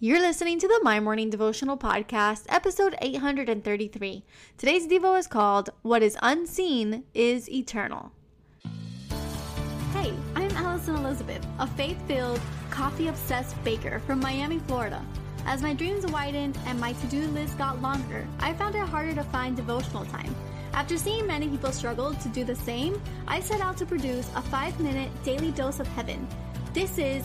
You're listening to the My Morning Devotional Podcast, episode 833. Today's Devo is called What is Unseen is Eternal. Hey, I'm Alison Elizabeth, a faith filled, coffee obsessed baker from Miami, Florida. As my dreams widened and my to do list got longer, I found it harder to find devotional time. After seeing many people struggle to do the same, I set out to produce a five minute daily dose of heaven. This is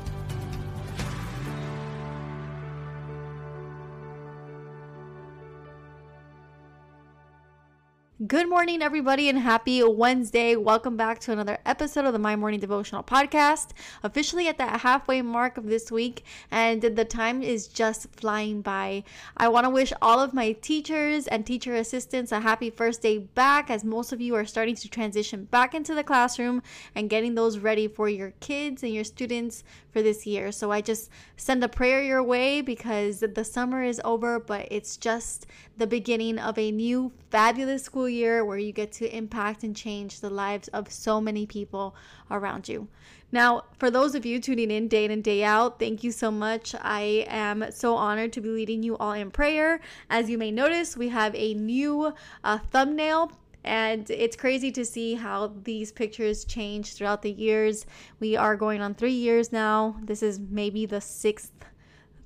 Good morning, everybody, and happy Wednesday. Welcome back to another episode of the My Morning Devotional Podcast. Officially at that halfway mark of this week, and the time is just flying by. I want to wish all of my teachers and teacher assistants a happy first day back, as most of you are starting to transition back into the classroom and getting those ready for your kids and your students for this year. So I just send a prayer your way because the summer is over, but it's just the beginning of a new fabulous school year where you get to impact and change the lives of so many people around you. Now, for those of you tuning in day in and day out, thank you so much. I am so honored to be leading you all in prayer. As you may notice, we have a new uh, thumbnail and it's crazy to see how these pictures change throughout the years. We are going on three years now. This is maybe the sixth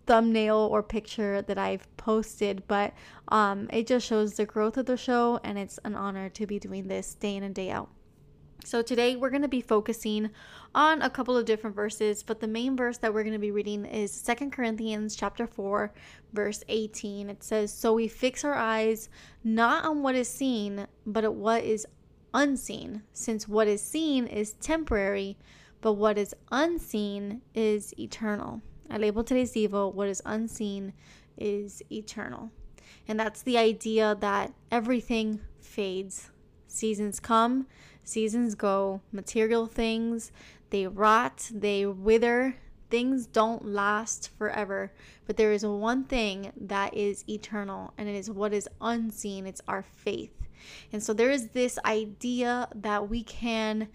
thumbnail or picture that I've posted, but um, it just shows the growth of the show, and it's an honor to be doing this day in and day out. So today we're going to be focusing on a couple of different verses, but the main verse that we're going to be reading is Second Corinthians chapter 4, verse 18. It says, "So we fix our eyes not on what is seen, but at what is unseen, since what is seen is temporary, but what is unseen is eternal." I label today's Devo, what is unseen is eternal. And that's the idea that everything fades. Seasons come, seasons go. Material things, they rot, they wither. Things don't last forever. But there is one thing that is eternal, and it is what is unseen. It's our faith. And so there is this idea that we can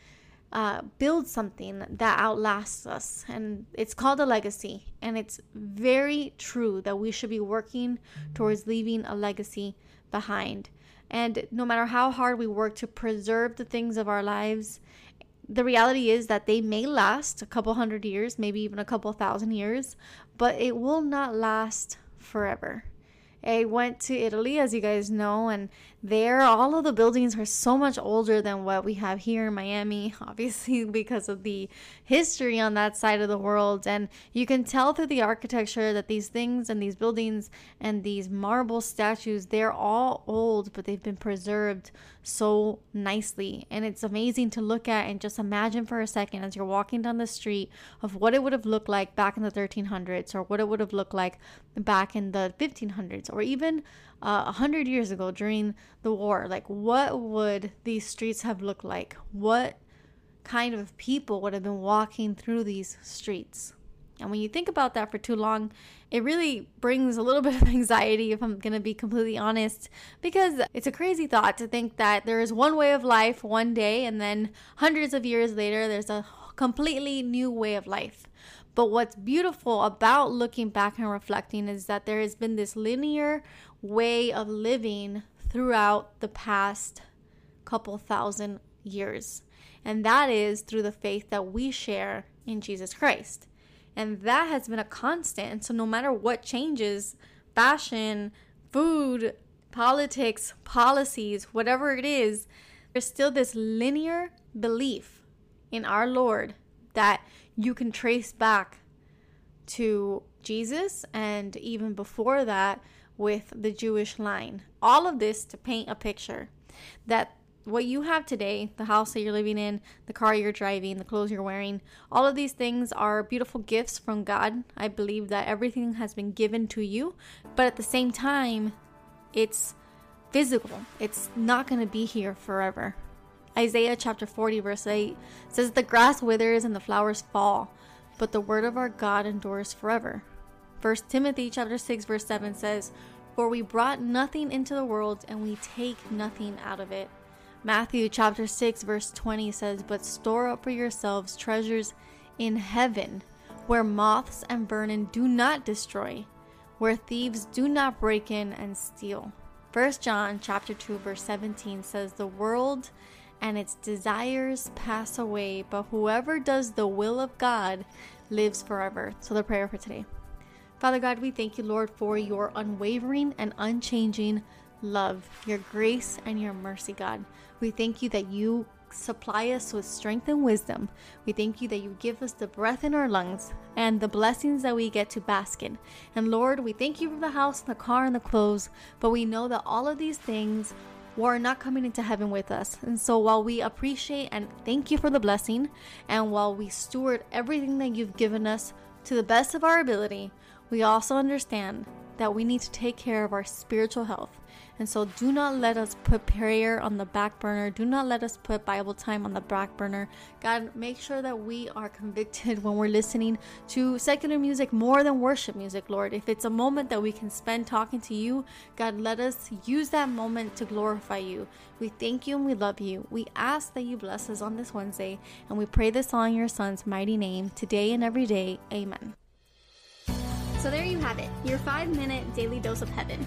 uh, build something that outlasts us. And it's called a legacy. And it's very true that we should be working towards leaving a legacy behind. And no matter how hard we work to preserve the things of our lives, the reality is that they may last a couple hundred years, maybe even a couple thousand years, but it will not last forever. I went to Italy, as you guys know, and there all of the buildings are so much older than what we have here in Miami, obviously because of the history on that side of the world. And you can tell through the architecture that these things and these buildings and these marble statues, they're all old, but they've been preserved so nicely. And it's amazing to look at and just imagine for a second as you're walking down the street of what it would have looked like back in the 1300s or what it would have looked like back in the 1500s or even uh, 100 years ago during the war. Like, what would these streets have looked like? What kind of people would have been walking through these streets? And when you think about that for too long, it really brings a little bit of anxiety, if I'm going to be completely honest, because it's a crazy thought to think that there is one way of life one day, and then hundreds of years later, there's a completely new way of life. But what's beautiful about looking back and reflecting is that there has been this linear way of living throughout the past couple thousand years. And that is through the faith that we share in Jesus Christ. And that has been a constant. So no matter what changes, fashion, food, politics, policies, whatever it is, there's still this linear belief in our Lord that you can trace back to Jesus and even before that with the Jewish line. All of this to paint a picture that what you have today, the house that you're living in, the car you're driving, the clothes you're wearing, all of these things are beautiful gifts from God. I believe that everything has been given to you, but at the same time, it's physical. It's not going to be here forever. Isaiah chapter 40, verse 8 says, The grass withers and the flowers fall, but the word of our God endures forever. 1 Timothy chapter 6, verse 7 says, For we brought nothing into the world, and we take nothing out of it. Matthew chapter 6, verse 20 says, But store up for yourselves treasures in heaven, where moths and vermin do not destroy, where thieves do not break in and steal. 1 John chapter 2 verse 17 says the world and its desires pass away, but whoever does the will of God lives forever. So the prayer for today. Father God, we thank you, Lord, for your unwavering and unchanging love, your grace and your mercy, God. We thank you that you supply us with strength and wisdom. We thank you that you give us the breath in our lungs and the blessings that we get to bask in. And Lord, we thank you for the house, the car, and the clothes, but we know that all of these things are not coming into heaven with us. And so while we appreciate and thank you for the blessing, and while we steward everything that you've given us to the best of our ability, we also understand that we need to take care of our spiritual health. And so do not let us put prayer on the back burner. Do not let us put Bible time on the back burner. God, make sure that we are convicted when we're listening to secular music more than worship music, Lord. If it's a moment that we can spend talking to you, God, let us use that moment to glorify you. We thank you and we love you. We ask that you bless us on this Wednesday, and we pray this all in your Son's mighty name, today and every day. Amen. So there you have it, your five minute daily dose of heaven.